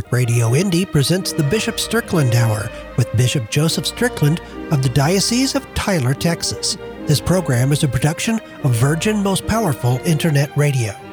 Catholic Radio Indy presents the Bishop Strickland Hour with Bishop Joseph Strickland of the Diocese of Tyler, Texas. This program is a production of Virgin Most Powerful Internet Radio.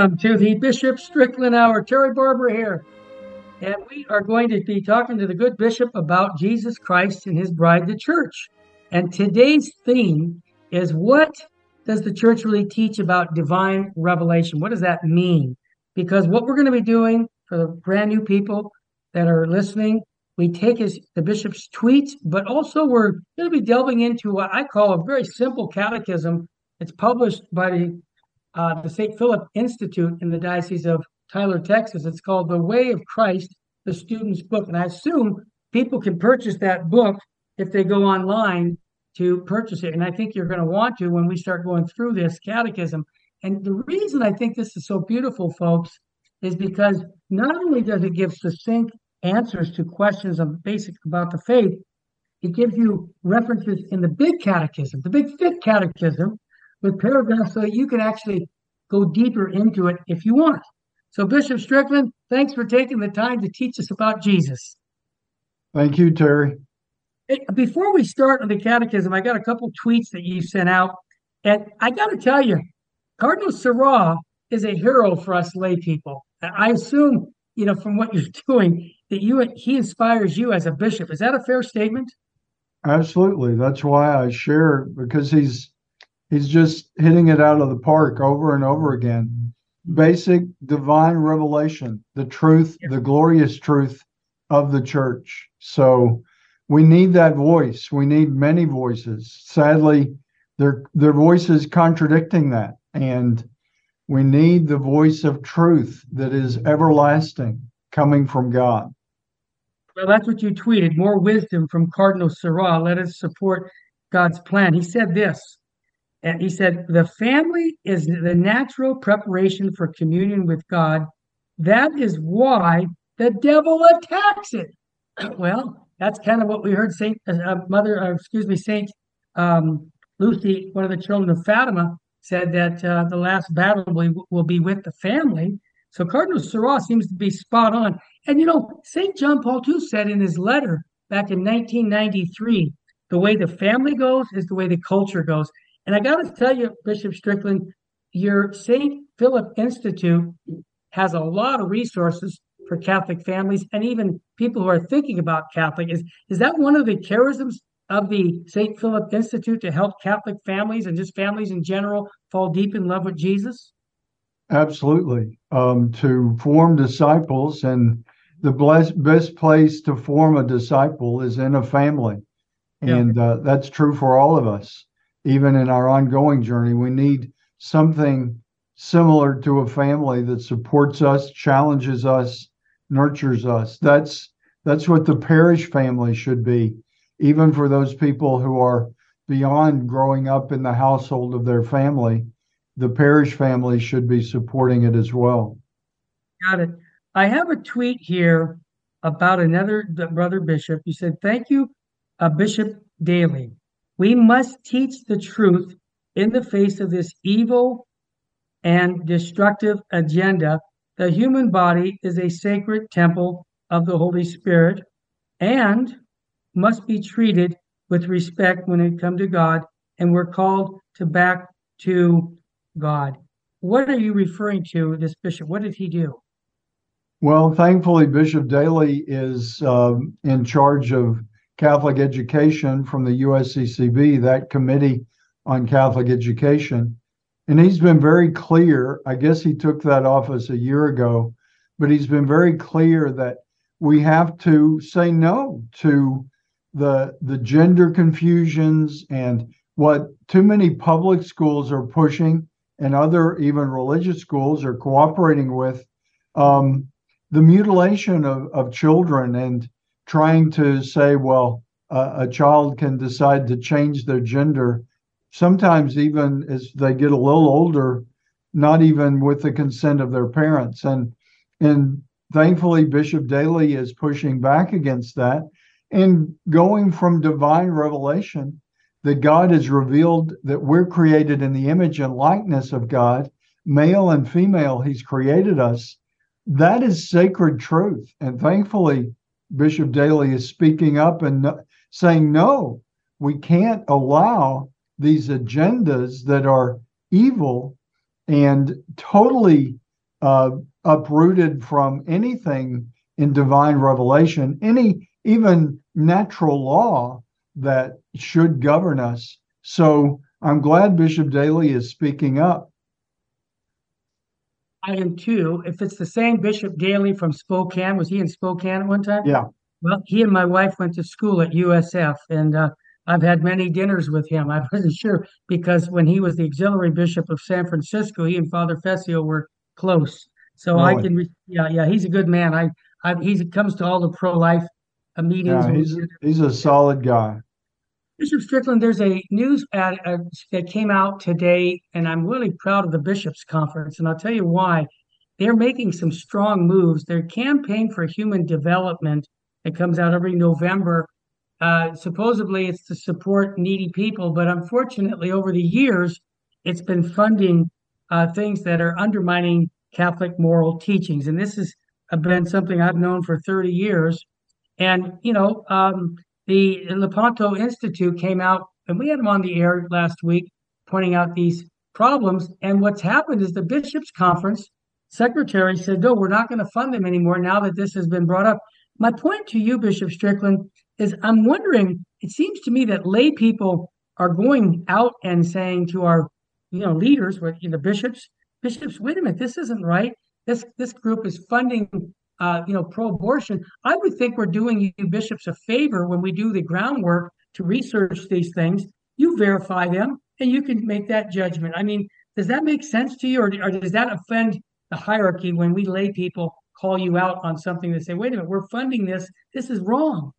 Welcome to the Bishop Strickland Hour. Terry Barber here. And we are going to be talking to the good bishop about Jesus Christ and his bride, the church. And today's theme is what does the church really teach about divine revelation? What does that mean? Because what we're going to be doing for the brand new people that are listening, we take his, the bishop's tweets, but also we're going to be delving into what I call a very simple catechism. It's published by the uh, the St. Philip Institute in the Diocese of Tyler, Texas. It's called The Way of Christ, the Student's Book. And I assume people can purchase that book if they go online to purchase it. And I think you're going to want to when we start going through this catechism. And the reason I think this is so beautiful, folks, is because not only does it give succinct answers to questions of basic about the faith, it gives you references in the big catechism, the big thick catechism, with paragraphs so that you can actually go deeper into it if you want. So, Bishop Strickland, thanks for taking the time to teach us about Jesus. Thank you, Terry. Before we start on the catechism, I got a couple tweets that you sent out. And I got to tell you, Cardinal Sarah is a hero for us lay people. I assume, you know, from what you're doing, that you he inspires you as a bishop. Is that a fair statement? Absolutely. That's why I share because he's He's just hitting it out of the park over and over again. Basic divine revelation, the truth, the glorious truth of the church. So we need that voice. We need many voices. Sadly, their their voices contradicting that. And we need the voice of truth that is everlasting coming from God. Well, that's what you tweeted. More wisdom from Cardinal Sarah. Let us support God's plan. He said this he said, the family is the natural preparation for communion with God. That is why the devil attacks it. Well, that's kind of what we heard Saint uh, uh, Mother, uh, excuse me, Saint um, Lucy, one of the children of Fatima, said that uh, the last battle will, be with the family. So Cardinal Sarah seems to be spot on. And you know, Saint John Paul II said in his letter back in 1993, the way the family goes is the way the culture goes. And I got to tell you, Bishop Strickland, your St. Philip Institute has a lot of resources for Catholic families and even people who are thinking about Catholic. Is is that one of the charisms of the St. Philip Institute to help Catholic families and just families in general fall deep in love with Jesus? Absolutely. Um, to form disciples, and the blessed, best place to form a disciple is in a family. And yeah. uh, that's true for all of us even in our ongoing journey, we need something similar to a family that supports us, challenges us, nurtures us. That's that's what the parish family should be, even for those people who are beyond growing up in the household of their family. The parish family should be supporting it as well. Got it. I have a tweet here about another brother bishop. He said, "Thank you, uh, Bishop Daly. We must teach the truth in the face of this evil and destructive agenda. The human body is a sacred temple of the Holy Spirit and must be treated with respect when it comes to God, and we're called to back to God. What are you referring to, this bishop? What did he do? Well, thankfully, Bishop Daly is um, in charge of Catholic Education from the USCCB, that committee on Catholic education. And he's been very clear. I guess he took that office a year ago, but he's been very clear that we have to say no to the the gender confusions and what too many public schools are pushing and other even religious schools are cooperating with um, the mutilation of, of children and trying to say, well, uh, a child can decide to change their gender, sometimes even as they get a little older, not even with the consent of their parents. And and thankfully, Bishop Daly is pushing back against that and going from divine revelation that God has revealed that we're created in the image and likeness of God, male and female, He's created us. That is sacred truth. And thankfully, Bishop Daly is speaking up and saying, no, we can't allow these agendas that are evil and totally uh, uprooted from anything in divine revelation, any even natural law that should govern us. So I'm glad Bishop Daly is speaking up. I am too. If it's the same Bishop Daly from Spokane, was he in Spokane at one time? Yeah. Well, he and my wife went to school at USF, and uh, I've had many dinners with him. I wasn't sure because when he was the auxiliary bishop of San Francisco, he and Father Fessio were close. So really? I can, yeah, yeah, he's a good man. I, I he comes to all the pro life uh, meetings. Yeah, he's he's a solid guy. Bishop Strickland, there's a news ad uh, that came out today, and I'm really proud of the bishops' conference, and I'll tell you why. They're making some strong moves. Their campaign for human development that comes out every November, uh, supposedly it's to support needy people, but unfortunately, over the years, it's been funding uh, things that are undermining Catholic moral teachings, and this has been something I've known for 30 years. And you know, um, the Lepanto Institute came out, and we had them on the air last week, pointing out these problems. And what's happened is the bishops' conference secretary said, "No, we're not going to fund them anymore now that this has been brought up." My point to you, Bishop Strickland, is I'm wondering. It seems to me that lay people are going out and saying to our, you know, leaders, you know, bishops, bishops, wait a minute, this isn't right. This this group is funding uh, you know, pro-abortion, I would think we're doing you bishops a favor when we do the groundwork to research these things. You verify them, and you can make that judgment. I mean, does that make sense to you, or, or does that offend the hierarchy when we lay people call you out on something that say, "Wait a minute, we're funding this. This is wrong."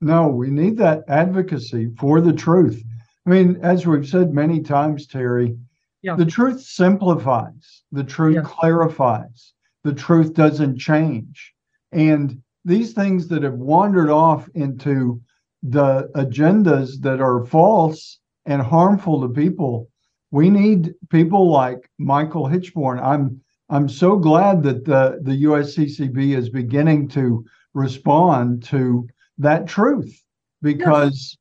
No, we need that advocacy for the truth. I mean, as we've said many times, Terry, yeah. the truth simplifies, the truth yeah. clarifies the truth doesn't change. And these things that have wandered off into the agendas that are false and harmful to people, we need people like Michael Hichborn. I'm I'm so glad that the, the USCCB is beginning to respond to that truth because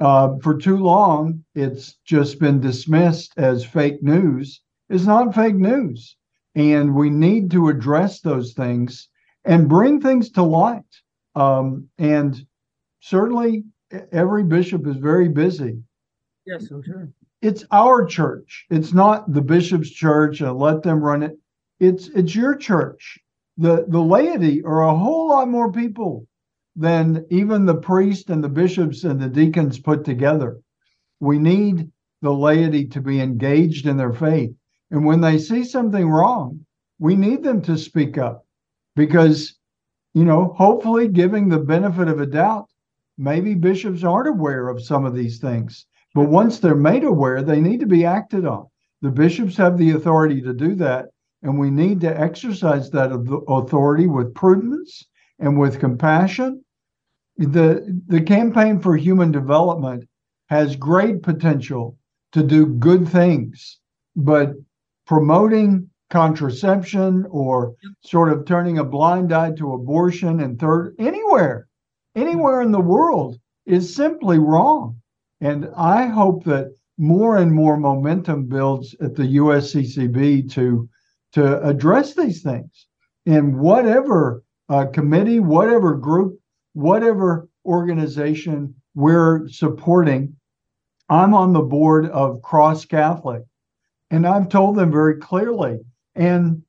uh, for too long it's just been dismissed as fake news. It's not fake news. And we need to address those things and bring things to light. Um, and certainly, every bishop is very busy. Yes, I'm sure. It's our church. It's not the bishop's church and let them run it. It's it's your church. The the laity are a whole lot more people than even the priest and the bishops and the deacons put together. We need the laity to be engaged in their faith. And when they see something wrong, we need them to speak up because, you know, hopefully giving the benefit of a doubt, maybe bishops aren't aware of some of these things. But once they're made aware, they need to be acted on. The bishops have the authority to do that. And we need to exercise that authority with prudence and with compassion. The, the campaign for human development has great potential to do good things, but promoting contraception or sort of turning a blind eye to abortion and third anywhere anywhere in the world is simply wrong. And i hope that more and more momentum builds at the usccb to to address these things. In whatever uh, committee whatever group whatever organization we're supporting i'm on the board of cross catholic and I've told them very clearly. And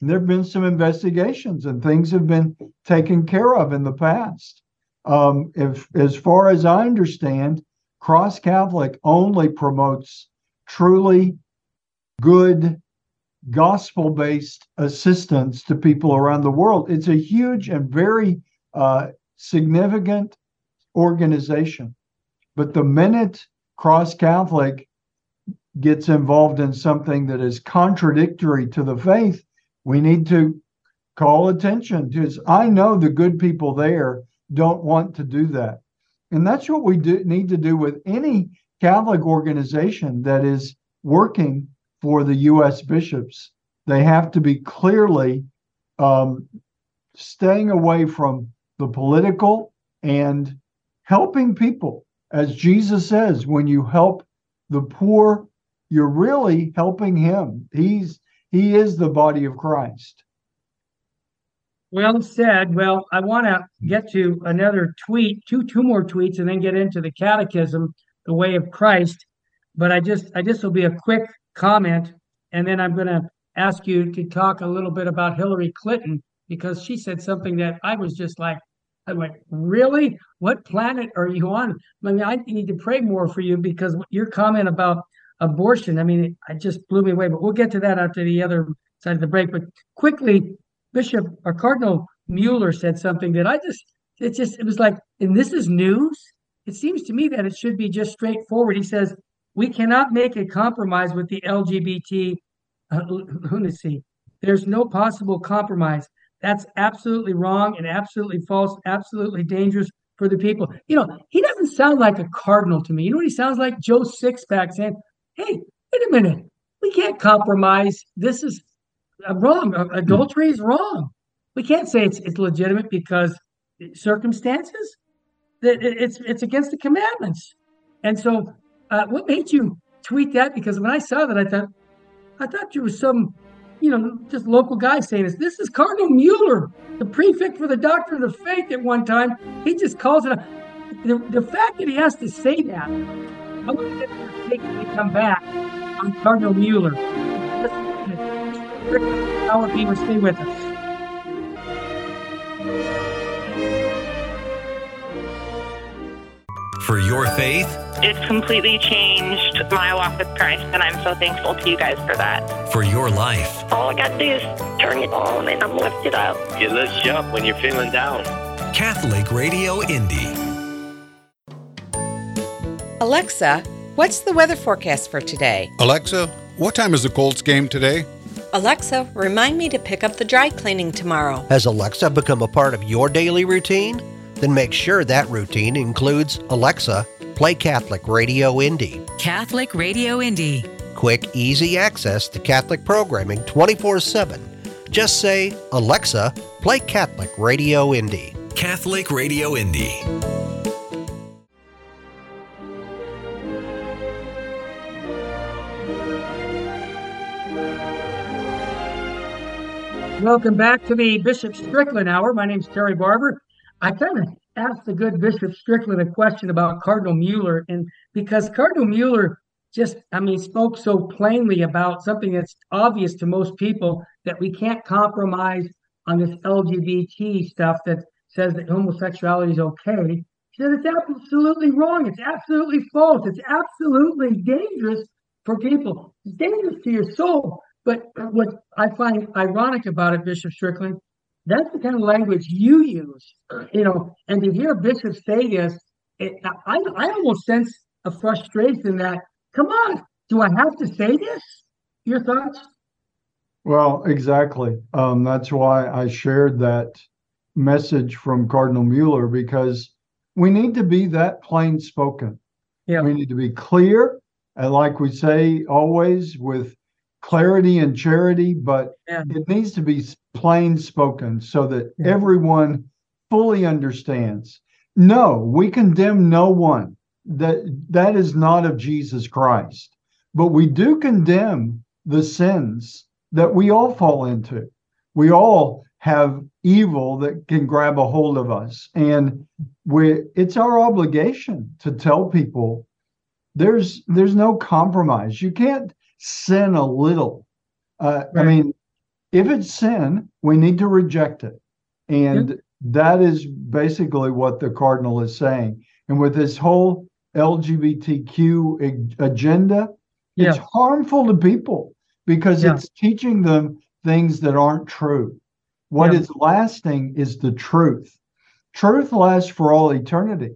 there have been some investigations and things have been taken care of in the past. Um, if, as far as I understand, Cross Catholic only promotes truly good gospel based assistance to people around the world. It's a huge and very uh, significant organization. But the minute Cross Catholic gets involved in something that is contradictory to the faith, we need to call attention to. it. I know the good people there don't want to do that. And that's what we do, need to do with any Catholic organization that is working for the U.S. bishops. They have to be clearly um, staying away from the political and helping people. As Jesus says, when you help the poor, you're really helping him. He's he is the body of Christ. Well said. Well, I want to get to another tweet, two two more tweets, and then get into the catechism, the way of Christ. But I just I just will be a quick comment, and then I'm going to ask you to talk a little bit about Hillary Clinton because she said something that I was just like, I went, really? What planet are you on? I mean, I need to pray more for you because your comment about abortion, I mean, it, just blew me away. But we'll get to that after the other side of the break. But quickly, Bishop or Cardinal Mueller said something that I just, it just, it was like, and this is news. It seems to me that it should be just straightforward. He says, we cannot make a compromise with the LGBT uh, lunacy. There's no possible compromise. That's absolutely wrong and absolutely false, absolutely dangerous for the people. You know, he doesn't sound like a cardinal to me. You know what he sounds like? Joe Sixpack saying, hey, wait a minute. We can't compromise. This is uh, wrong. Uh, adultery is wrong. We can't say it's it's legitimate because circumstances. That it's it's against the commandments. And so, uh, what made you tweet that? Because when I saw that, I thought, I thought you were some, you know, just local guy saying this. This is Cardinal Mueller, the prefect for the Doctrine of the Faith. At one time, he just calls it a. The, the fact that he has to say that, I want to take to come back on Cardinal Mueller. Our people stay with us. For your faith, it's completely changed my walk with Christ, and I'm so thankful to you guys for that. For your life, all I got to do is turn it on, and I'm lifted up. It lifts you up when you're feeling down. Catholic Radio Indy. Alexa, what's the weather forecast for today? Alexa, what time is the Colts game today? Alexa, remind me to pick up the dry cleaning tomorrow. Has Alexa become a part of your daily routine? Then make sure that routine includes Alexa, play Catholic Radio Indy. Catholic Radio Indy. Quick, easy access to Catholic programming 24 7. Just say, Alexa, play Catholic Radio Indy. Catholic Radio Indy. Welcome back to the Bishop Strickland Hour. My name is Terry Barber. I kind of asked the good Bishop Strickland a question about Cardinal Mueller, and because Cardinal Mueller just, I mean, spoke so plainly about something that's obvious to most people that we can't compromise on this LGBT stuff that says that homosexuality is okay. He said it's absolutely wrong. It's absolutely false. It's absolutely dangerous for people. It's dangerous to your soul. But what I find ironic about it, Bishop Strickland, that's the kind of language you use, you know, and to hear bishops say this, it, I, I almost sense a frustration that, come on, do I have to say this? Your thoughts? Well, exactly. Um, that's why I shared that message from Cardinal Mueller because we need to be that plain spoken. Yeah. We need to be clear, and like we say always, with clarity and charity, but yeah. it needs to be plain spoken so that yeah. everyone fully understands. No, we condemn no one. That that is not of Jesus Christ. But we do condemn the sins that we all fall into. We all have evil that can grab a hold of us. And we it's our obligation to tell people there's there's no compromise. You can't sin a little. Uh, right. I mean, if it's sin, we need to reject it. And yep. that is basically what the cardinal is saying. And with this whole LGBTQ agenda, yeah. it's harmful to people because yeah. it's teaching them things that aren't true. What yeah. is lasting is the truth. truth lasts for all eternity.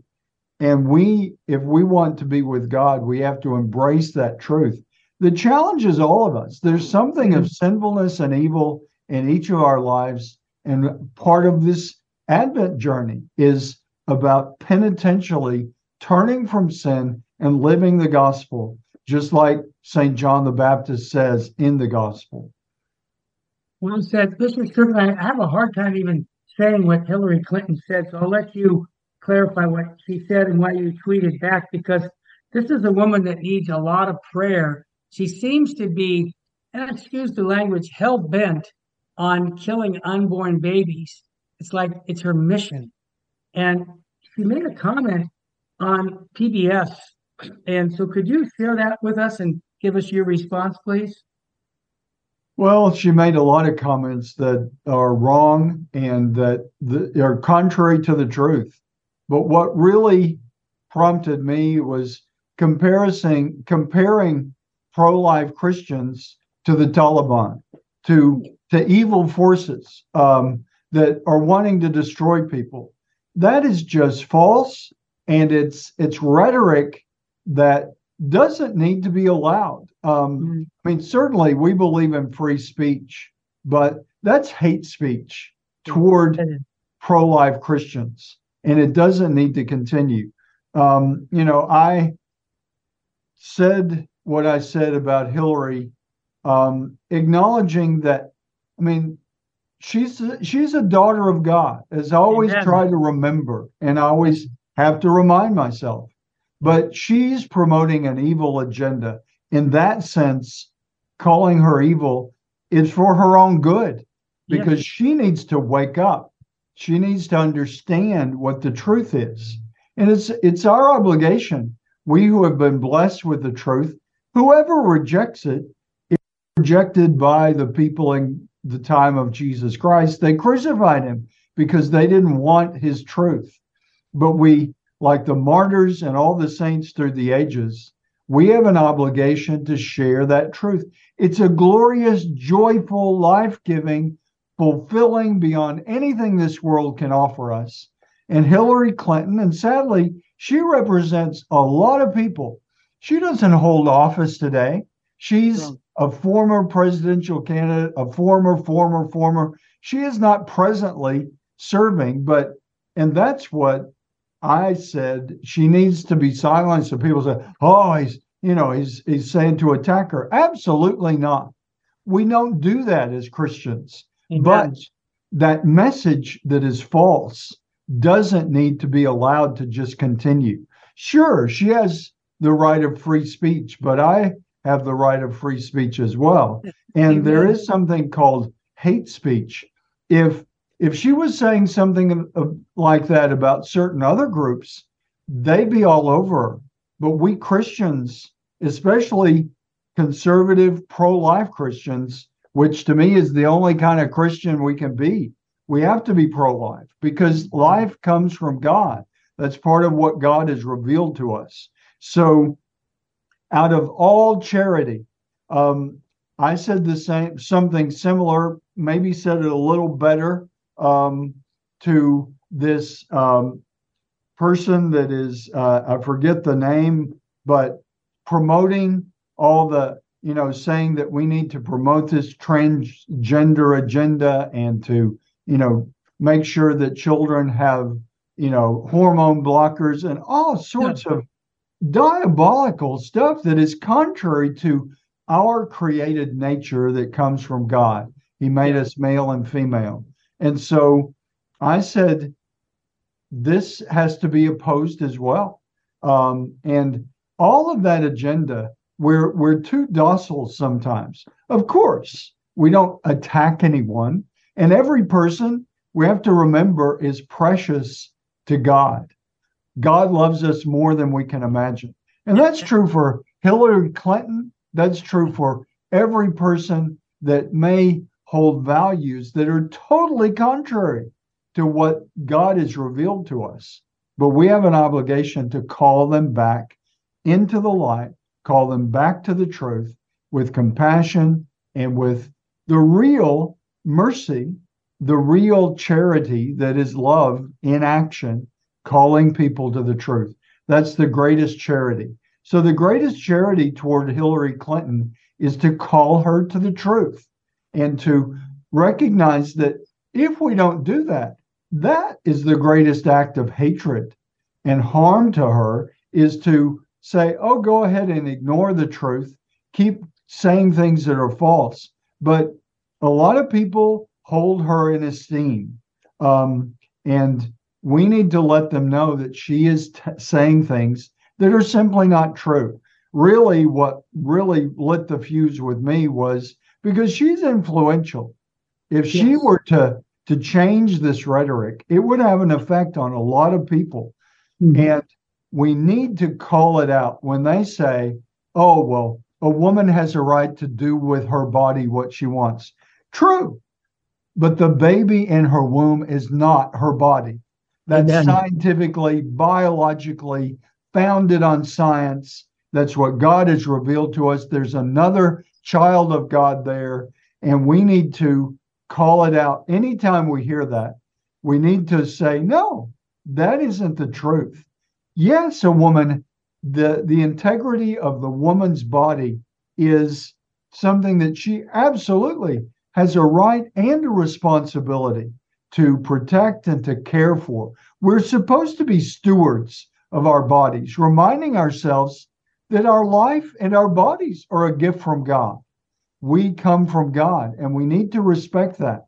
And we, if we want to be with God, we have to embrace that truth. The challenge is all of us. There's something of mm-hmm. sinfulness and evil in each of our lives. And part of this Advent journey is about penitentially turning from sin and living the gospel, just like St. John the Baptist says in the gospel. Well said. Mr. Strickland, I have a hard time even saying what Hillary Clinton said, so I'll let you clarify what she said and why you tweeted back because this is a woman that needs a lot of prayer. She seems to be, and excuse the language, hell bent on killing unborn babies. It's like it's her mission. And she made a comment on PBS. And so could you share that with us and give us your response, please? Well, she made a lot of comments that are wrong and that are contrary to the truth. But what really prompted me was comparison comparing pro-life Christians to the Taliban, to to evil forces um, that are wanting to destroy people. That is just false, and it's it's rhetoric that doesn't need to be allowed. Um, mm-hmm. I mean, certainly we believe in free speech, but that's hate speech toward pro-life Christians, and it doesn't need to continue. Um, you know, I said what I said about Hillary, um, acknowledging that. I mean, she's she's a daughter of God, as I always Amen. try to remember, and I always have to remind myself. But she's promoting an evil agenda. In that sense, calling her evil is for her own good because yes. she needs to wake up. She needs to understand what the truth is. And it's it's our obligation, we who have been blessed with the truth, whoever rejects it is rejected by the people in the time of Jesus Christ. They crucified him because they didn't want his truth. But we like the martyrs and all the saints through the ages, we have an obligation to share that truth. It's a glorious, joyful, life giving, fulfilling beyond anything this world can offer us. And Hillary Clinton, and sadly, she represents a lot of people. She doesn't hold office today. She's a former presidential candidate, a former, former, former. She is not presently serving, but, and that's what I said she needs to be silenced. So people say, "Oh, he's you know he's he's saying to attack her." Absolutely not. We don't do that as Christians. Amen. But that message that is false doesn't need to be allowed to just continue. Sure, she has the right of free speech, but I have the right of free speech as well. And Amen. there is something called hate speech. If if she was saying something like that about certain other groups, they'd be all over her. But we Christians, especially conservative, pro life Christians, which to me is the only kind of Christian we can be, we have to be pro life because life comes from God. That's part of what God has revealed to us. So, out of all charity, um, I said the same, something similar, maybe said it a little better um, to this um, person that is, uh, I forget the name, but promoting all the, you know, saying that we need to promote this transgender agenda and to, you know, make sure that children have, you know, hormone blockers and all sorts yeah. of diabolical stuff that is contrary to our created nature that comes from God. He made us male and female. And so I said, this has to be opposed as well. Um, and all of that agenda, we're, we're too docile sometimes. Of course, we don't attack anyone. And every person, we have to remember, is precious to God. God loves us more than we can imagine. And that's true for Hillary Clinton. That's true for every person that may hold values that are totally contrary to what God has revealed to us. But we have an obligation to call them back into the light, call them back to the truth with compassion and with the real mercy the real charity that is love in action, calling people to the truth. That's the greatest charity. So, the greatest charity toward Hillary Clinton is to call her to the truth and to recognize that if we don't do that, that is the greatest act of hatred and harm to her is to say, oh, go ahead and ignore the truth, keep saying things that are false. But a lot of people hold her in esteem. Um, and we need to let them know that she is t- saying things that are simply not true. Really, what really lit the fuse with me was because she's influential. If yes. she were to to change this rhetoric, it would have an effect on a lot of people. Mm-hmm. And we need to call it out when they say, oh, well, a woman has a right to do with her body what she wants. True. But the baby in her womb is not her body. That's scientifically, biologically founded on science. That's what God has revealed to us. There's another child of God there, and we need to call it out. Anytime we hear that, we need to say, no, that isn't the truth. Yes, a woman, the, the integrity of the woman's body is something that she absolutely has a right and a responsibility to protect and to care for. We're supposed to be stewards of our bodies, reminding ourselves that our life and our bodies are a gift from God we come from God and we need to respect that.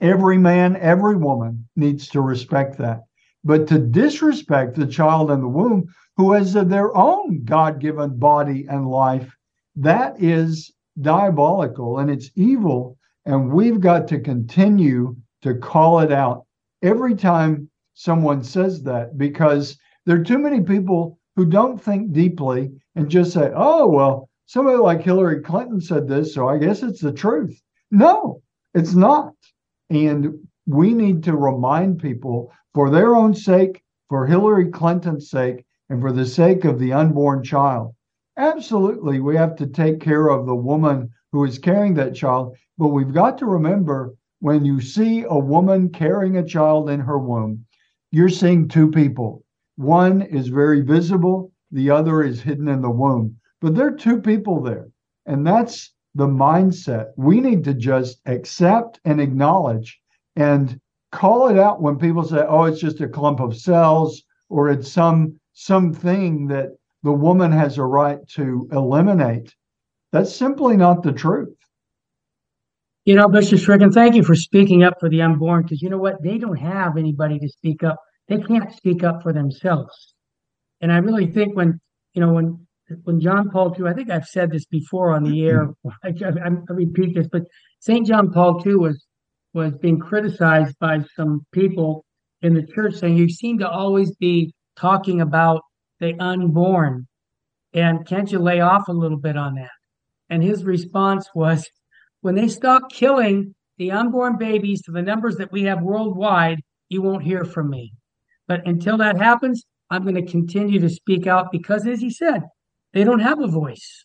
Every man, every woman needs to respect that. But to disrespect the child in the womb who has their own God given body and life, that is diabolical and it's evil. And we've got to continue to call it out every time someone says that because there are too many people who don't think deeply and just say, oh, well, somebody like Hillary Clinton said this, so I guess it's the truth. No, it's not. And we need to remind people for their own sake, for Hillary Clinton's sake, and for the sake of the unborn child. Absolutely, we have to take care of the woman who is carrying that child. But we've got to remember when you see a woman carrying a child in her womb, you're seeing two people. One is very visible, the other is hidden in the womb. But there are two people there. And that's the mindset. We need to just accept and acknowledge and call it out when people say, oh, it's just a clump of cells or it's some something that the woman has a right to eliminate. That's simply not the truth. You know, Bishop Strickland, thank you for speaking up for the unborn because you know what? They don't have anybody to speak up. They can't speak up for themselves. And I really think when, you know, when when John Paul II, I think I've said this before on the air. Mm-hmm. I, I, I repeat this, but Saint John Paul II was was being criticized by some people in the church, saying you seem to always be talking about the unborn, and can't you lay off a little bit on that? And his response was, when they stop killing the unborn babies to the numbers that we have worldwide, you won't hear from me. But until that happens, I'm going to continue to speak out because, as he said, they don't have a voice.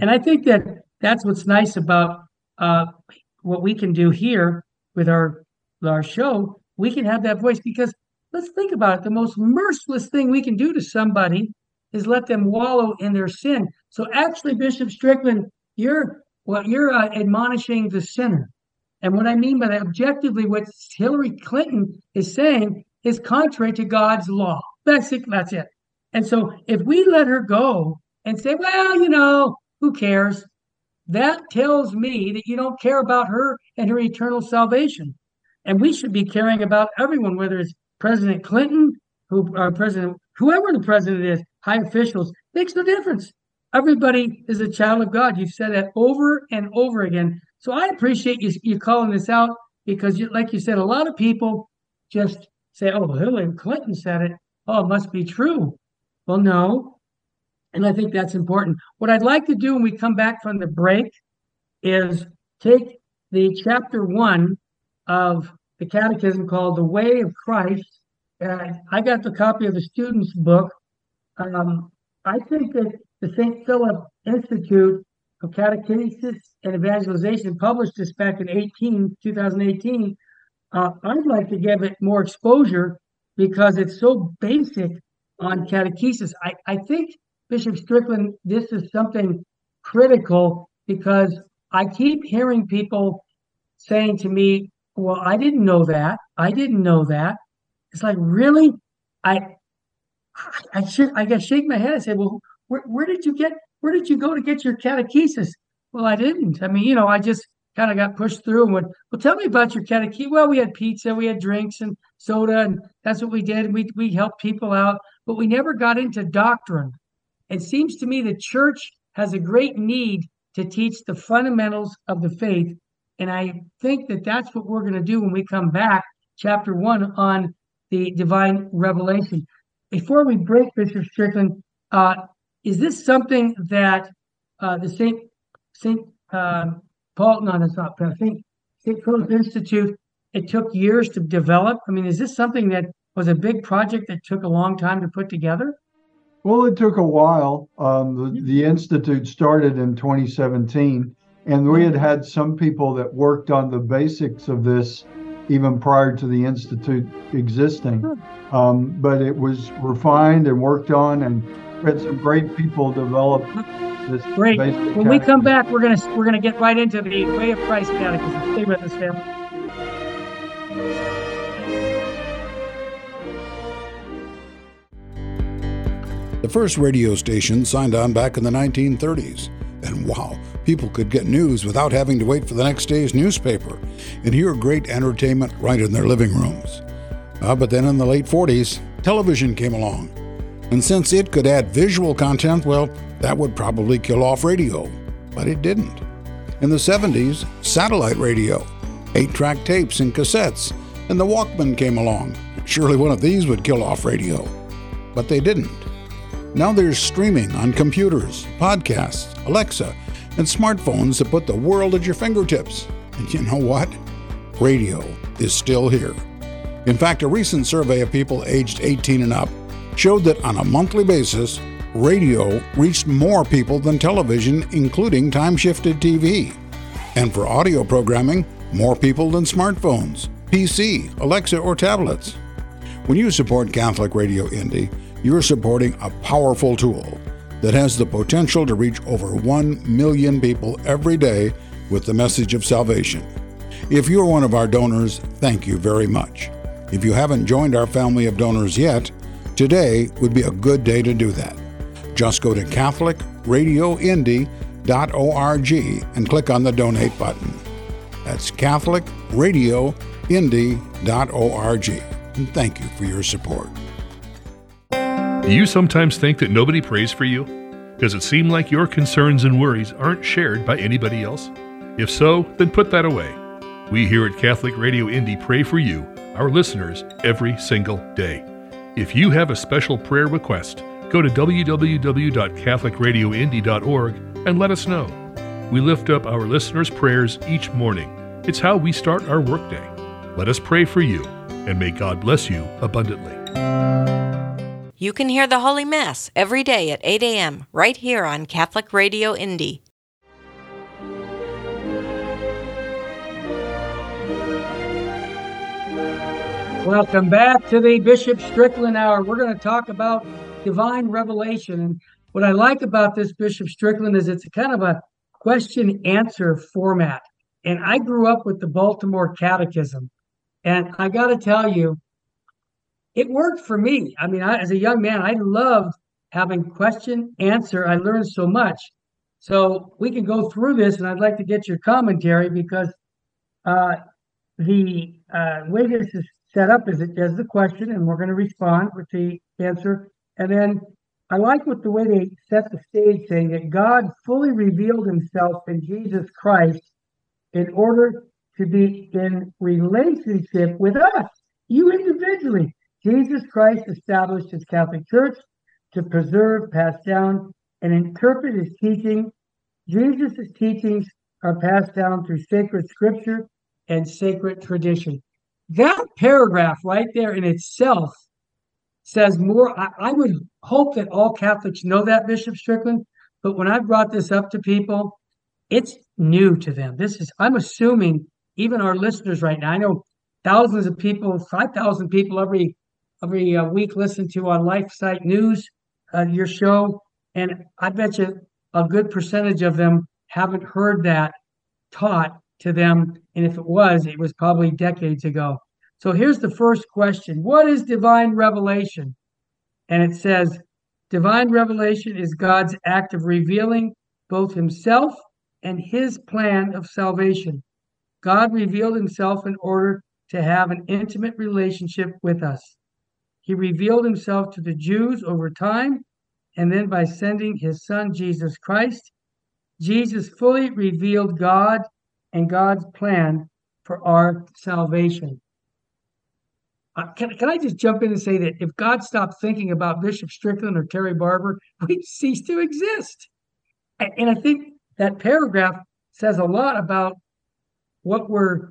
And I think that that's what's nice about uh, what we can do here with our our show. We can have that voice because let's think about it. The most merciless thing we can do to somebody is let them wallow in their sin. So actually, Bishop Strickland, you're well, you're uh, admonishing the sinner. And what I mean by that, objectively, what Hillary Clinton is saying is contrary to God's law. That's it. That's it. And so if we let her go and say, well, you know, who cares? That tells me that you don't care about her and her eternal salvation. And we should be caring about everyone, whether it's President Clinton, who uh, president, whoever the president is, high officials, makes no difference. Everybody is a child of God. You've said that over and over again. So I appreciate you, you calling this out because, you, like you said, a lot of people just say, "Oh, Hillary Clinton said it. Oh, it must be true." Well, no, and I think that's important. What I'd like to do when we come back from the break is take the chapter one of the catechism called The Way of Christ. And I got the copy of the student's book. Um, I think that the St. Philip Institute of Catechesis and Evangelization published this back in 18, 2018. Uh, I'd like to give it more exposure because it's so basic on catechesis. I, I think Bishop Strickland, this is something critical because I keep hearing people saying to me, Well, I didn't know that. I didn't know that. It's like, really? I I should I guess shake my head and say, Well, where, where did you get where did you go to get your catechesis? Well, I didn't. I mean, you know, I just kind of got pushed through and went, Well, tell me about your catechesis. Well, we had pizza, we had drinks and soda, and that's what we did. We we helped people out, but we never got into doctrine. It seems to me the church has a great need to teach the fundamentals of the faith. And I think that that's what we're going to do when we come back, chapter one on the divine revelation. Before we break, Bishop Strickland, uh, is this something that uh, the St. St. Uh, Paul, no, that's not St. St. Paul's Institute, it took years to develop? I mean, is this something that was a big project that took a long time to put together? Well, it took a while. Um, the, the Institute started in 2017, and we had had some people that worked on the basics of this even prior to the Institute existing. Um, but it was refined and worked on, and had some great people develop this. Great. When we come back, we're gonna we're gonna get right into the way of Christ catechism. Stay with us, family. The first radio station signed on back in the 1930s. And wow, people could get news without having to wait for the next day's newspaper and hear great entertainment right in their living rooms. Uh, but then in the late 40s, television came along. And since it could add visual content, well, that would probably kill off radio. But it didn't. In the 70s, satellite radio, 8 track tapes and cassettes, and the Walkman came along. Surely one of these would kill off radio. But they didn't. Now there's streaming on computers, podcasts, Alexa, and smartphones that put the world at your fingertips. And you know what? Radio is still here. In fact, a recent survey of people aged 18 and up showed that on a monthly basis, radio reached more people than television, including time shifted TV. And for audio programming, more people than smartphones, PC, Alexa, or tablets. When you support Catholic Radio Indy, you're supporting a powerful tool that has the potential to reach over 1 million people every day with the message of salvation. If you're one of our donors, thank you very much. If you haven't joined our family of donors yet, today would be a good day to do that. Just go to CatholicRadioIndy.org and click on the donate button. That's CatholicRadioIndy.org. And thank you for your support. Do you sometimes think that nobody prays for you? Does it seem like your concerns and worries aren't shared by anybody else? If so, then put that away. We here at Catholic Radio Indy pray for you, our listeners, every single day. If you have a special prayer request, go to www.catholicradioindy.org and let us know. We lift up our listeners' prayers each morning. It's how we start our workday. Let us pray for you, and may God bless you abundantly. You can hear the Holy Mass every day at 8 a.m. right here on Catholic Radio Indy. Welcome back to the Bishop Strickland Hour. We're going to talk about divine revelation. And what I like about this Bishop Strickland is it's kind of a question answer format. And I grew up with the Baltimore Catechism. And I got to tell you, it worked for me. I mean, I, as a young man, I loved having question answer. I learned so much. So we can go through this, and I'd like to get your commentary because uh, the uh, way this is set up is it does the question, and we're going to respond with the answer. And then I like what the way they set the stage, saying that God fully revealed Himself in Jesus Christ in order to be in relationship with us, you individually. Jesus Christ established His Catholic Church to preserve, pass down, and interpret His teaching. Jesus' teachings are passed down through sacred scripture and sacred tradition. That paragraph right there in itself says more. I, I, would hope that all Catholics know that, Bishop Strickland. But when I brought this up to people, it's new to them. This is, I'm assuming, even our listeners right now. I know thousands of people, five thousand people every every uh, week listen to on LifeSite News uh, your show, and I bet you a good percentage of them haven't heard that taught to them, and if it was, it was probably decades ago. So here's the first question: What is divine revelation? And it says, divine revelation is God's act of revealing both Himself and His plan of salvation. God revealed Himself in order to have an intimate relationship with us. He revealed himself to the Jews over time, and then by sending his son Jesus Christ, Jesus fully revealed God and God's plan for our salvation. Uh, can, can I just jump in and say that if God stopped thinking about Bishop Strickland or Terry Barber, we'd cease to exist. And, and I think that paragraph says a lot about what we're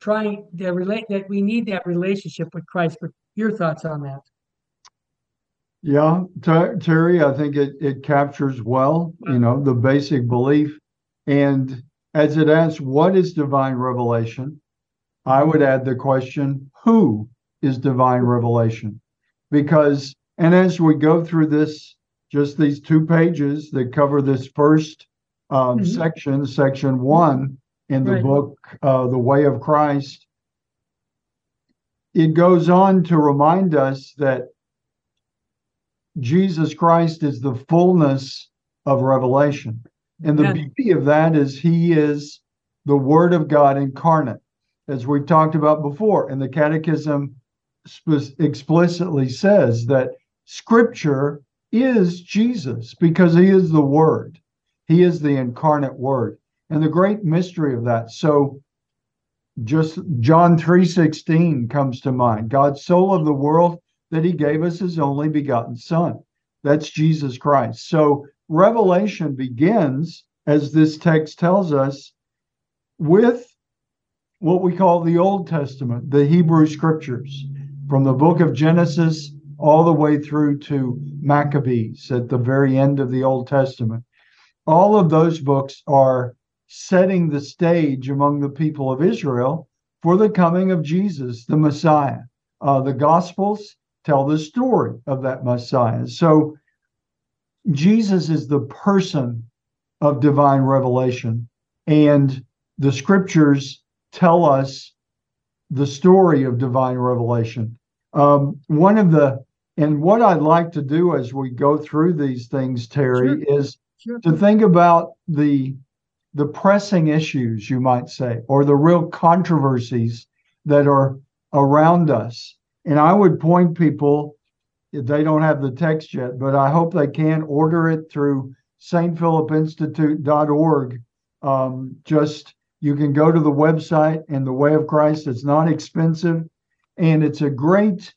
trying to relate that we need that relationship with Christ. But your thoughts on that? Yeah, Ter- Terry, I think it, it captures well, you know, the basic belief. And as it asks, what is divine revelation? I would add the question, who is divine revelation? Because, and as we go through this, just these two pages that cover this first um, mm-hmm. section, section one, in the right. book, uh, The Way of Christ, it goes on to remind us that Jesus Christ is the fullness of revelation. And the beauty of that is he is the Word of God incarnate, as we talked about before. And the Catechism sp- explicitly says that Scripture is Jesus because he is the Word, he is the incarnate Word and the great mystery of that. So just John 3:16 comes to mind. God so loved the world that he gave us his only begotten son. That's Jesus Christ. So revelation begins as this text tells us with what we call the Old Testament, the Hebrew scriptures, from the book of Genesis all the way through to Maccabees at the very end of the Old Testament. All of those books are setting the stage among the people of Israel for the coming of Jesus, the Messiah. Uh, the Gospels tell the story of that Messiah. So Jesus is the person of divine revelation, and the scriptures tell us the story of divine revelation. Um, one of the and what I'd like to do as we go through these things, Terry, sure. is sure. to think about the the pressing issues, you might say, or the real controversies that are around us. And I would point people, they don't have the text yet, but I hope they can order it through stphilipinstitute.org. Um, just you can go to the website and the way of Christ. It's not expensive and it's a great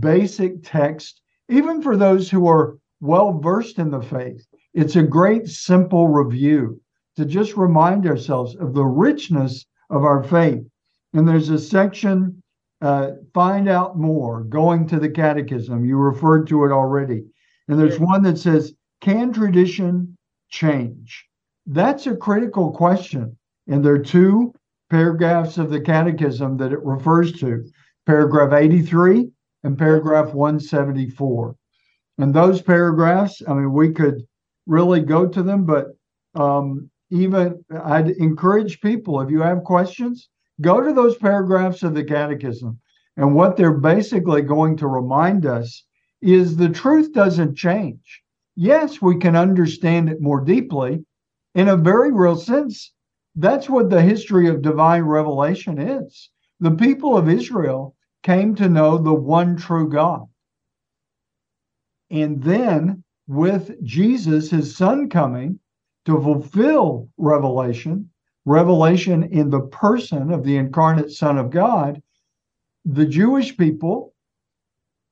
basic text, even for those who are well versed in the faith. It's a great simple review to just remind ourselves of the richness of our faith. And there's a section, uh, find out more, going to the catechism. You referred to it already. And there's one that says, can tradition change? That's a critical question. And there are two paragraphs of the catechism that it refers to paragraph 83 and paragraph 174. And those paragraphs, I mean, we could really go to them, but um, even I'd encourage people if you have questions, go to those paragraphs of the catechism. And what they're basically going to remind us is the truth doesn't change. Yes, we can understand it more deeply. In a very real sense, that's what the history of divine revelation is. The people of Israel came to know the one true God. And then with Jesus, his son coming, to fulfill revelation, revelation in the person of the incarnate Son of God, the Jewish people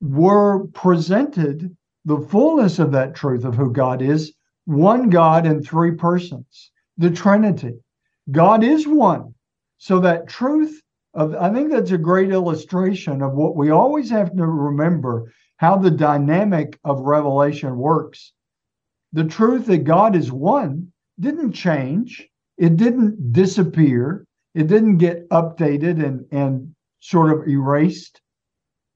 were presented the fullness of that truth of who God is one God in three persons, the Trinity. God is one. So that truth of, I think that's a great illustration of what we always have to remember how the dynamic of revelation works the truth that God is one didn't change. It didn't disappear. It didn't get updated and, and sort of erased.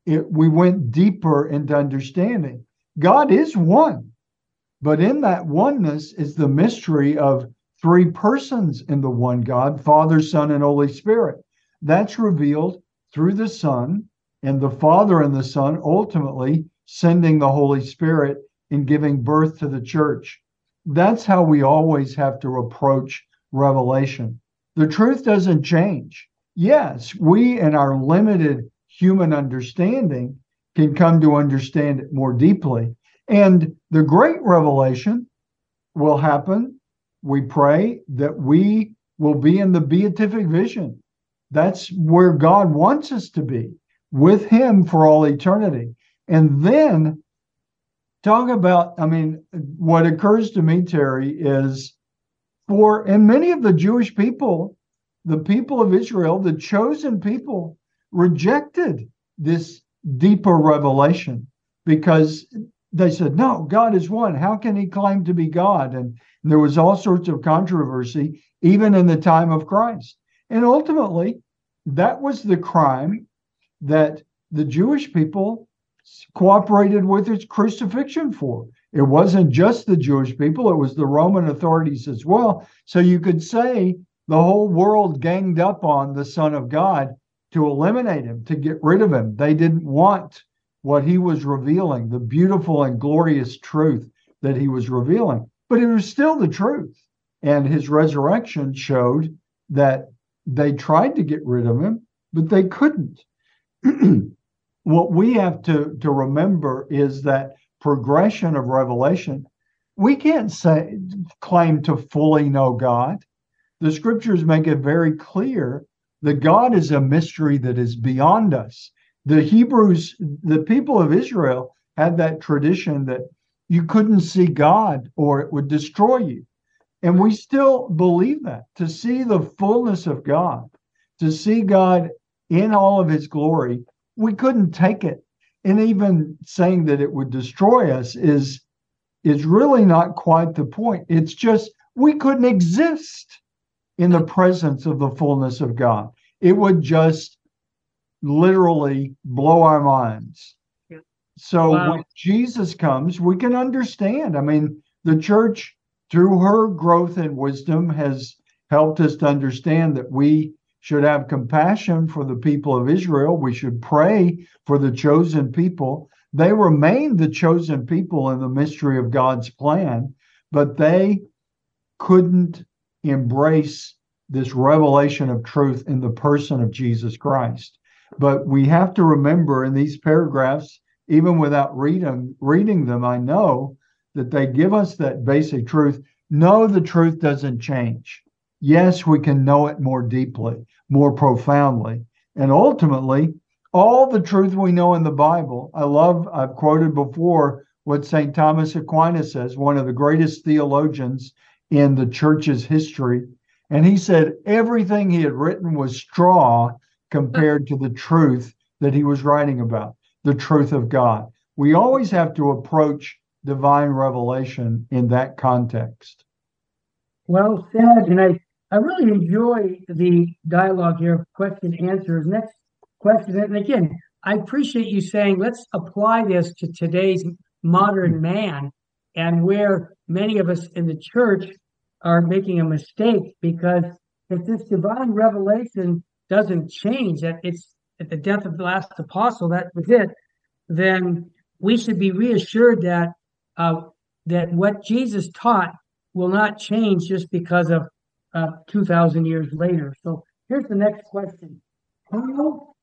It, we went deeper into understanding. God is one, but in that oneness is the mystery of three persons in the one God Father, Son, and Holy Spirit. That's revealed through the Son, and the Father and the Son ultimately sending the Holy Spirit and giving birth to the church. That's how we always have to approach revelation. The truth doesn't change. Yes, we in our limited human understanding can come to understand it more deeply. And the great revelation will happen. We pray that we will be in the beatific vision. That's where God wants us to be with Him for all eternity. And then talk about, I mean, what occurs to me, Terry, is for, and many of the Jewish people, the people of Israel, the chosen people, rejected this deeper revelation because they said, no, God is one. How can he claim to be God? And there was all sorts of controversy, even in the time of Christ. And ultimately, that was the crime that the Jewish people cooperated with its crucifixion for. It wasn't just the Jewish people, it was the Roman authorities as well. So you could say the whole world ganged up on the Son of God to eliminate him, to get rid of him. They didn't want what he was revealing, the beautiful and glorious truth that he was revealing. But it was still the truth. And his resurrection showed that they tried to get rid of him, but they couldn't. what we have to, to remember is that progression of revelation. We can't say claim to fully know God. The scriptures make it very clear that God is a mystery that is beyond us. The Hebrews, the people of Israel, had that tradition that you couldn't see God or it would destroy you. And we still believe that to see the fullness of God, to see God in all of his glory, we couldn't take it. And even saying that it would destroy us is is really not quite the point. It's just we couldn't exist in the presence of the fullness of God. It would just literally blow our minds. Yeah. So wow. when Jesus comes, we can understand. I mean, the church, through her growth and wisdom, has helped us to understand that we should have compassion for the people of Israel. We should pray for the chosen people. They remain the chosen people in the mystery of God's plan, but they couldn't embrace this revelation of truth in the person of Jesus Christ. But we have to remember in these paragraphs, even without reading reading them, I know that they give us that basic truth. No, the truth doesn't change yes, we can know it more deeply, more profoundly. And ultimately, all the truth we know in the Bible, I love, I've quoted before what St. Thomas Aquinas says, one of the greatest theologians in the church's history. And he said everything he had written was straw compared to the truth that he was writing about, the truth of God. We always have to approach divine revelation in that context. Well said. And I I really enjoy the dialogue here, question answers. Next question, and again, I appreciate you saying let's apply this to today's modern man and where many of us in the church are making a mistake because if this divine revelation doesn't change, that it's at the death of the last apostle, that was it, then we should be reassured that uh, that what Jesus taught will not change just because of uh, 2,000 years later. So here's the next question How,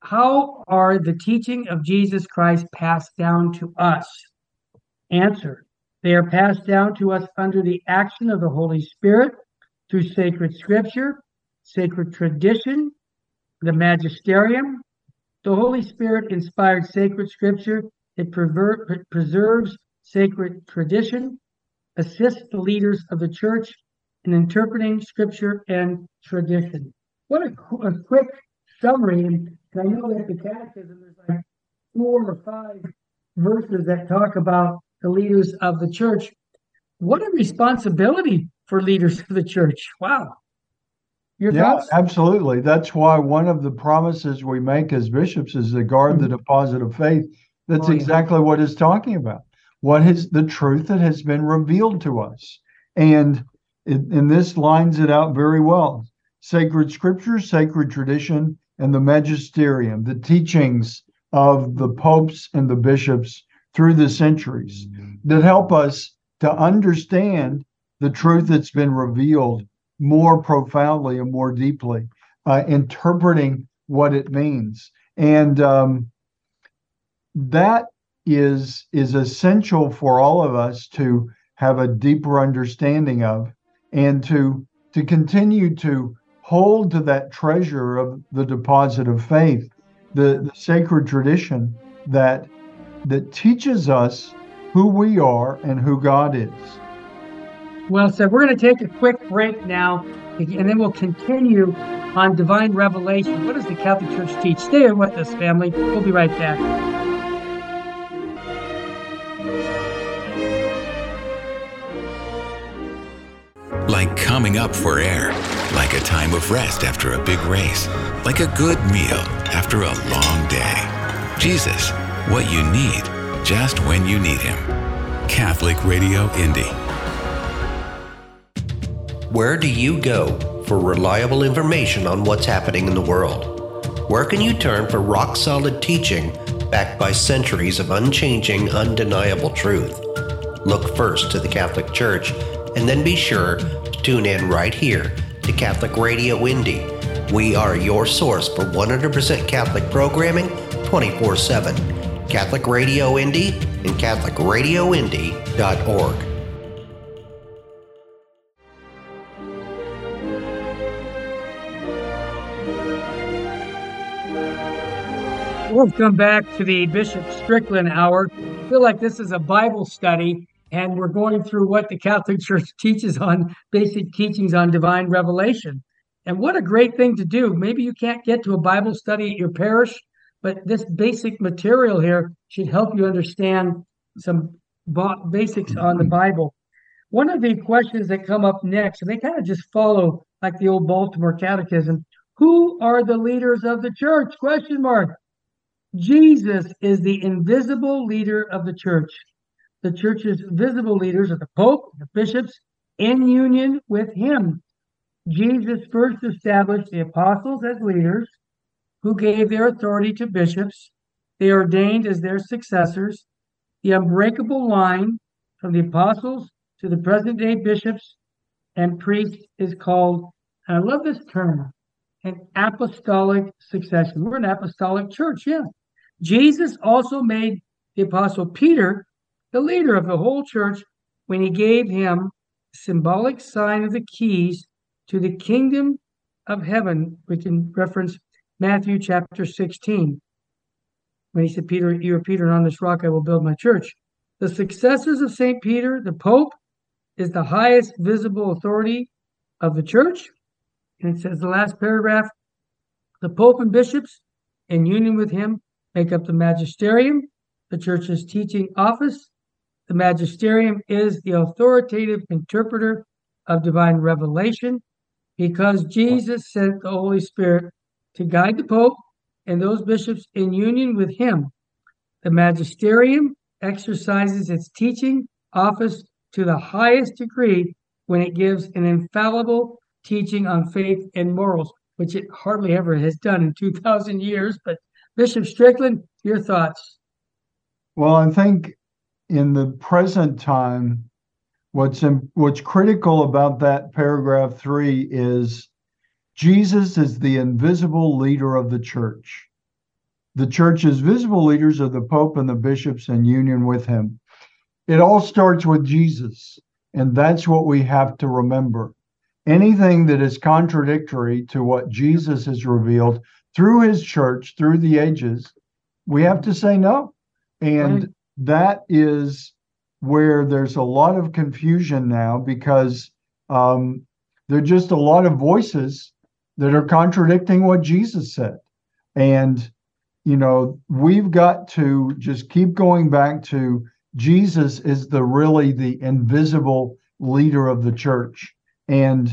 how are the teaching of Jesus Christ passed down to us? Answer They are passed down to us under the action of the Holy Spirit through sacred scripture, sacred tradition, the magisterium. The Holy Spirit inspired sacred scripture. It preserves sacred tradition, assists the leaders of the church in interpreting scripture and tradition. What a, a quick summary. And I know that the catechism is like four or five verses that talk about the leaders of the church. what a responsibility for leaders of the church. Wow. Your yeah, thoughts? absolutely. That's why one of the promises we make as bishops is to guard mm-hmm. the deposit of faith. That's oh, exactly yeah. what it's talking about. What is the truth that has been revealed to us? And it, and this lines it out very well. Sacred scripture, sacred tradition, and the magisterium, the teachings of the popes and the bishops through the centuries that help us to understand the truth that's been revealed more profoundly and more deeply, uh, interpreting what it means. And um, that is is essential for all of us to have a deeper understanding of and to to continue to hold to that treasure of the deposit of faith the, the sacred tradition that that teaches us who we are and who God is. Well so We're going to take a quick break now, and then we'll continue on divine revelation. What does the Catholic Church teach? Stay with us, family. We'll be right back. Coming up for air, like a time of rest after a big race, like a good meal after a long day. Jesus, what you need, just when you need Him. Catholic Radio Indy. Where do you go for reliable information on what's happening in the world? Where can you turn for rock solid teaching backed by centuries of unchanging, undeniable truth? Look first to the Catholic Church and then be sure tune in right here to Catholic Radio Indy. We are your source for 100% Catholic programming 24 7. Catholic Radio Indy and CatholicRadioIndy.org. Welcome back to the Bishop Strickland Hour. I feel like this is a Bible study, and we're going through what the Catholic Church teaches on basic teachings on divine revelation. And what a great thing to do. Maybe you can't get to a Bible study at your parish, but this basic material here should help you understand some basics on the Bible. One of the questions that come up next, and they kind of just follow like the old Baltimore Catechism, who are the leaders of the church? Question mark. Jesus is the invisible leader of the church. The church's visible leaders are the Pope, the bishops, in union with him. Jesus first established the apostles as leaders, who gave their authority to bishops. They ordained as their successors. The unbreakable line from the apostles to the present day bishops and priests is called, and I love this term, an apostolic succession. We're an apostolic church, yeah. Jesus also made the apostle Peter the leader of the whole church when he gave him symbolic sign of the keys to the kingdom of heaven. We can reference Matthew chapter 16 when he said, Peter, you are Peter, and on this rock I will build my church. The successors of St. Peter, the Pope, is the highest visible authority of the church. And it says the last paragraph the Pope and bishops, in union with him, make up the magisterium, the church's teaching office. The magisterium is the authoritative interpreter of divine revelation because Jesus sent the Holy Spirit to guide the Pope and those bishops in union with him. The magisterium exercises its teaching office to the highest degree when it gives an infallible teaching on faith and morals, which it hardly ever has done in 2,000 years. But Bishop Strickland, your thoughts? Well, I think in the present time, what's in, what's critical about that paragraph three is Jesus is the invisible leader of the church. The church's visible leaders are the Pope and the bishops in union with him. It all starts with Jesus, and that's what we have to remember. Anything that is contradictory to what Jesus has revealed through his church, through the ages, we have to say no. And. That is where there's a lot of confusion now because um, there are just a lot of voices that are contradicting what Jesus said. And, you know, we've got to just keep going back to Jesus is the really the invisible leader of the church. And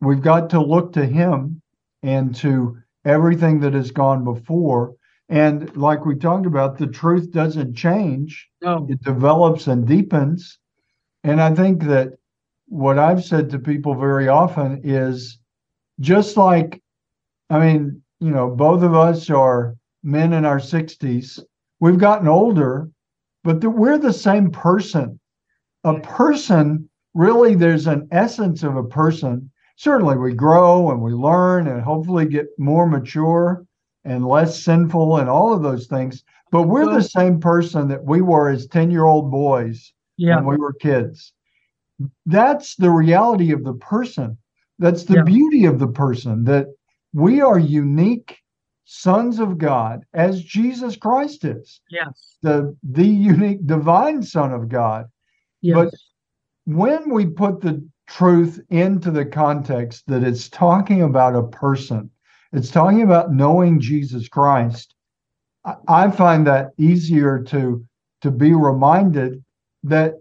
we've got to look to him and to everything that has gone before. And like we talked about, the truth doesn't change, no. it develops and deepens. And I think that what I've said to people very often is just like, I mean, you know, both of us are men in our 60s. We've gotten older, but the, we're the same person. A person, really, there's an essence of a person. Certainly, we grow and we learn and hopefully get more mature and less sinful and all of those things. But we're the same person that we were as 10 year old boys yeah. when we were kids. That's the reality of the person. That's the yeah. beauty of the person that we are unique sons of God as Jesus Christ is. Yes. The the unique divine son of God. Yes. But when we put the truth into the context that it's talking about a person, it's talking about knowing Jesus Christ, I, I find that easier to to be reminded that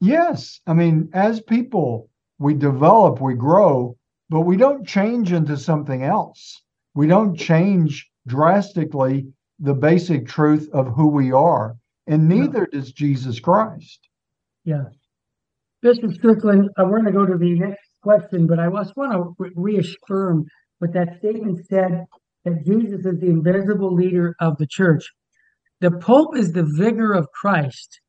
yes, I mean, as people, we develop, we grow, but we don't change into something else. We don't change drastically the basic truth of who we are, and neither does Jesus Christ. Yeah. Bishop Strickland, uh, we're going to go to the next question, but I just want to re- reaffirm what that statement said that Jesus is the invisible leader of the church. The Pope is the vicar of Christ.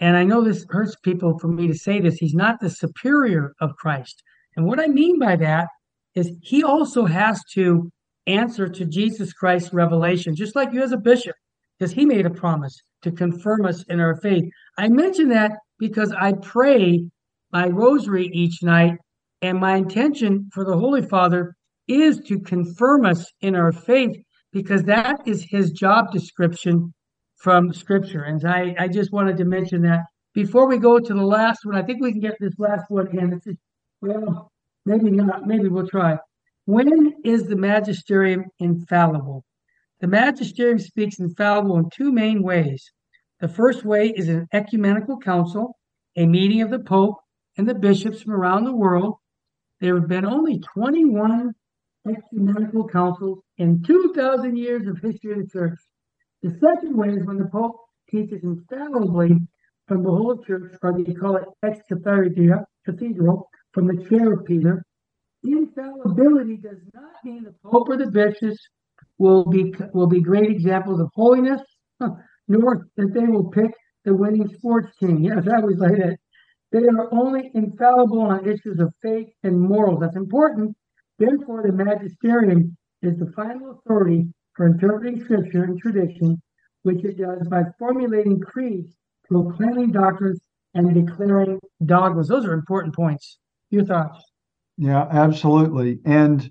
And I know this hurts people for me to say this. He's not the superior of Christ. And what I mean by that is he also has to answer to Jesus Christ's revelation, just like you as a bishop, because he made a promise to confirm us in our faith. I mention that because I pray my rosary each night, and my intention for the Holy Father is to confirm us in our faith because that is his job description from Scripture. And I, I just wanted to mention that before we go to the last one. I think we can get this last one in. Just, well, maybe not. Maybe we'll try. When is the magisterium infallible? The magisterium speaks infallible in two main ways. The first way is an ecumenical council, a meeting of the Pope and the bishops from around the world. There have been only 21 ecumenical councils in 2,000 years of history of the church. The second way is when the Pope teaches infallibly from the whole church, or they call it ex cathedra, from the chair of Peter, infallibility does not mean the Pope or the bishops will be will be great examples of holiness, nor that they will pick the winning sports team. Yes, I was like that. They are only infallible on issues of faith and morals. That's important. Therefore, the magisterium is the final authority for interpreting scripture and tradition, which it does by formulating creeds, proclaiming doctrines, and declaring dogmas. Those are important points. Your thoughts? Yeah, absolutely. And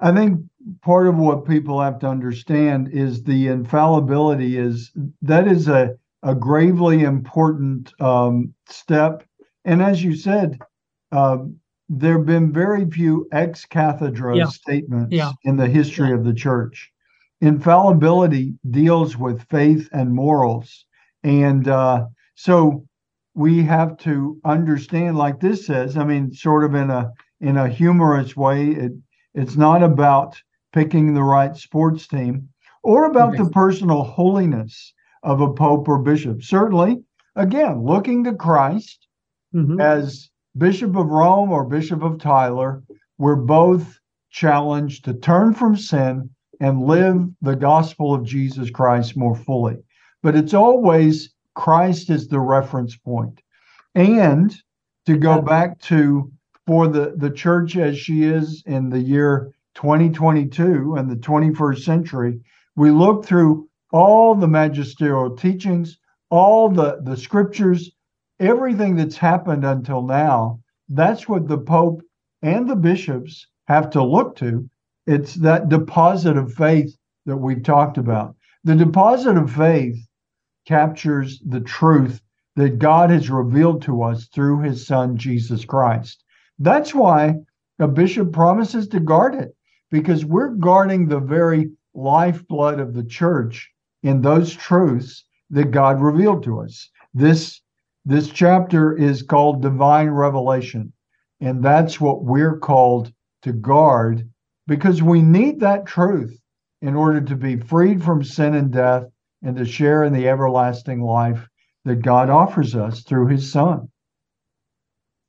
I think part of what people have to understand is the infallibility is that is a, a gravely important um, step. And as you said, uh, there have been very few ex cathedra Yeah. statements Yeah. in the history of the church. Infallibility deals with faith and morals. And uh, so we have to understand, like this says, I mean, sort of in a in a humorous way. It it's not about picking the right sports team or about the personal holiness of a pope or bishop. Certainly, again, looking to Christ as Bishop of Rome or Bishop of Tyler, we're both challenged to turn from sin and live the gospel of Jesus Christ more fully. But it's always Christ is the reference point. And to go back to for the, the church as she is in the year 2022 and the 21st century, we look through all the magisterial teachings, all the, the scriptures, everything that's happened until now. That's what the Pope and the bishops have to look to. It's that deposit of faith that we've talked about. The deposit of faith captures the truth that God has revealed to us through his son, Jesus Christ. That's why a bishop promises to guard it, because we're guarding the very lifeblood of the church in those truths that God revealed to us. This this chapter is called divine revelation, and that's what we're called to guard because we need that truth in order to be freed from sin and death and to share in the everlasting life that God offers us through his son.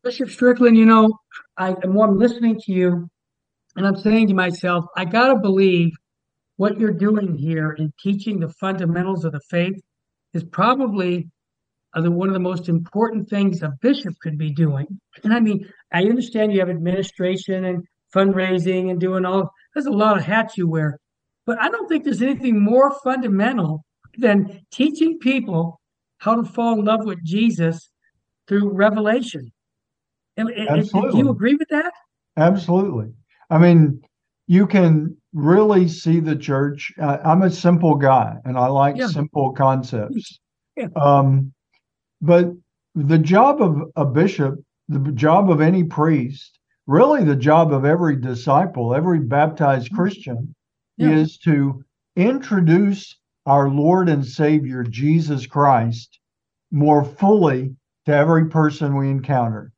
Bishop Strickland, you know, I, I'm listening to you and I'm saying to myself, I got to believe what you're doing here in teaching the fundamentals of the faith is probably uh, the, one of the most important things a bishop could be doing. And I mean, I understand you have administration and fundraising and doing all, there's a lot of hats you wear. But I don't think there's anything more fundamental than teaching people how to fall in love with Jesus through revelation. And, Absolutely. do you agree with that? Absolutely. I mean, you can really see the church. Uh, I'm a simple guy and I like yeah. simple concepts. Yeah. Um, but the job of a bishop, the job of any priest, really the job of every disciple, every baptized mm-hmm. Christian, yeah. is to introduce our Lord and Savior Jesus Christ more fully to every person we encounter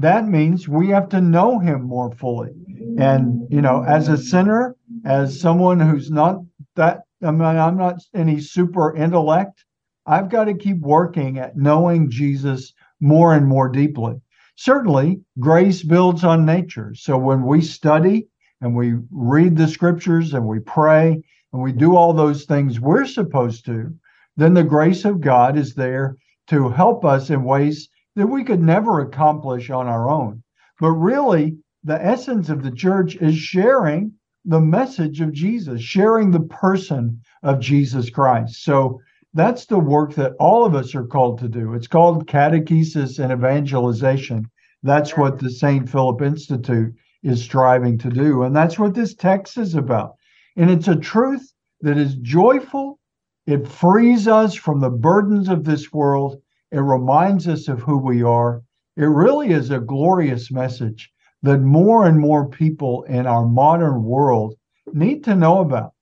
that means we have to know him more fully. And, you know, as a sinner, as someone who's not that, I mean, I'm not any super intellect, I've got to keep working at knowing Jesus more and more deeply. Certainly, grace builds on nature. So when we study and we read the scriptures and we pray and we do all those things we're supposed to, then the grace of God is there to help us in ways that we could never accomplish on our own. But really, the essence of the church is sharing the message of Jesus, sharing the person of Jesus Christ. So that's the work that all of us are called to do. It's called catechesis and evangelization. That's what the St. Philip Institute is striving to do. And that's what this text is about. And it's a truth that is joyful. It frees us from the burdens of this world it reminds us of who we are. It really is a glorious message that more and more people in our modern world need to know about.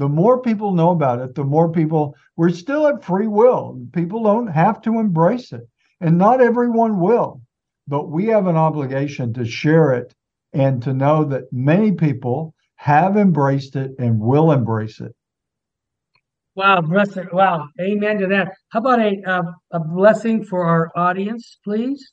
The more people know about it, the more people, we're still at free will. People don't have to embrace it, and not everyone will. But we have an obligation to share it and to know that many people have embraced it and will embrace it. Wow, blessing. Wow, amen to that. How about a uh, a blessing for our audience, please?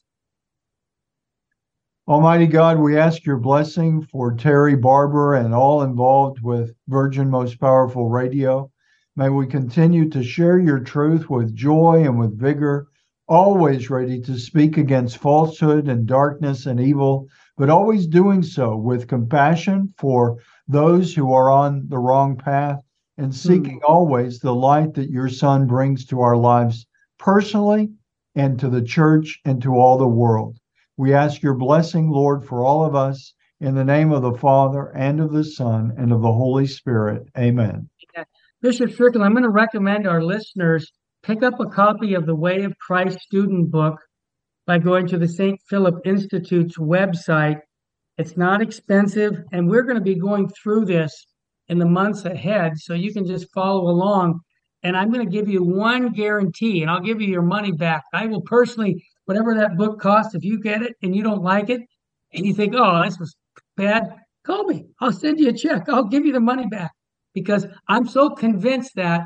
Almighty God, we ask your blessing for Terry Barber and all involved with Virgin Most Powerful Radio. May we continue to share your truth with joy and with vigor, always ready to speak against falsehood and darkness and evil, but always doing so with compassion for those who are on the wrong path and seeking mm. always the light that your Son brings to our lives personally and to the church and to all the world. We ask your blessing, Lord, for all of us in the name of the Father and of the Son and of the Holy Spirit. Amen. Bishop Strickland, I'm going to recommend our listeners pick up a copy of the Way of Christ student book by going to the St. Philip Institute's website. It's not expensive, and we're going to be going through this in the months ahead. So you can just follow along. And I'm going to give you one guarantee, and I'll give you your money back. I will personally, whatever that book costs, if you get it and you don't like it, and you think, oh, this was bad, call me. I'll send you a check. I'll give you the money back because I'm so convinced that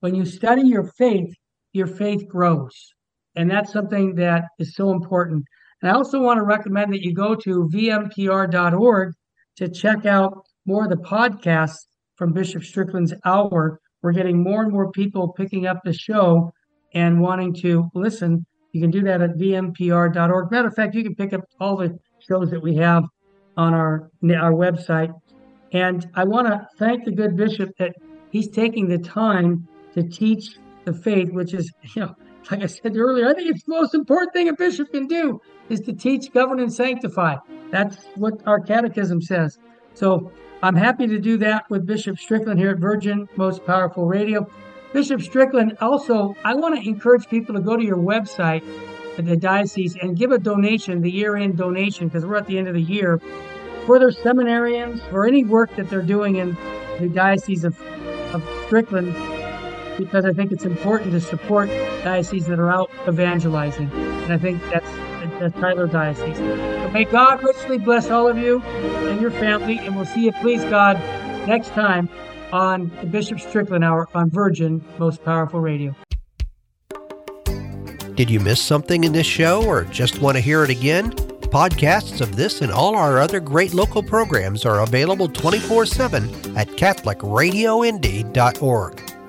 when you study your faith, your faith grows. And that's something that is so important. And I also want to recommend that you go to vmpr.org to check out more of the podcasts from Bishop Strickland's Hour. We're getting more and more people picking up the show and wanting to listen. You can do that at vmpr.org. Matter of fact, you can pick up all the shows that we have on our our website. And I want to thank the good bishop that he's taking the time to teach the faith, which is, you know, like I said earlier, I think it's the most important thing a bishop can do is to teach, govern, and sanctify. That's what our catechism says. So I'm happy to do that with Bishop Strickland here at Virgin Most Powerful Radio. Bishop Strickland, also, I want to encourage people to go to your website at the diocese and give a donation, the year end donation, because we're at the end of the year, for their seminarians, for any work that they're doing in the Diocese of, of Strickland, because I think it's important to support dioceses that are out evangelizing. And I think that's the Tyler Diocese. So may God richly bless all of you and your family, and we'll see you, please God, next time on the Bishop Strickland Hour on Virgin Most Powerful Radio. Did you miss something in this show or just want to hear it again? Podcasts of this and all our other great local programs are available 24 7 at CatholicRadioIndy.org.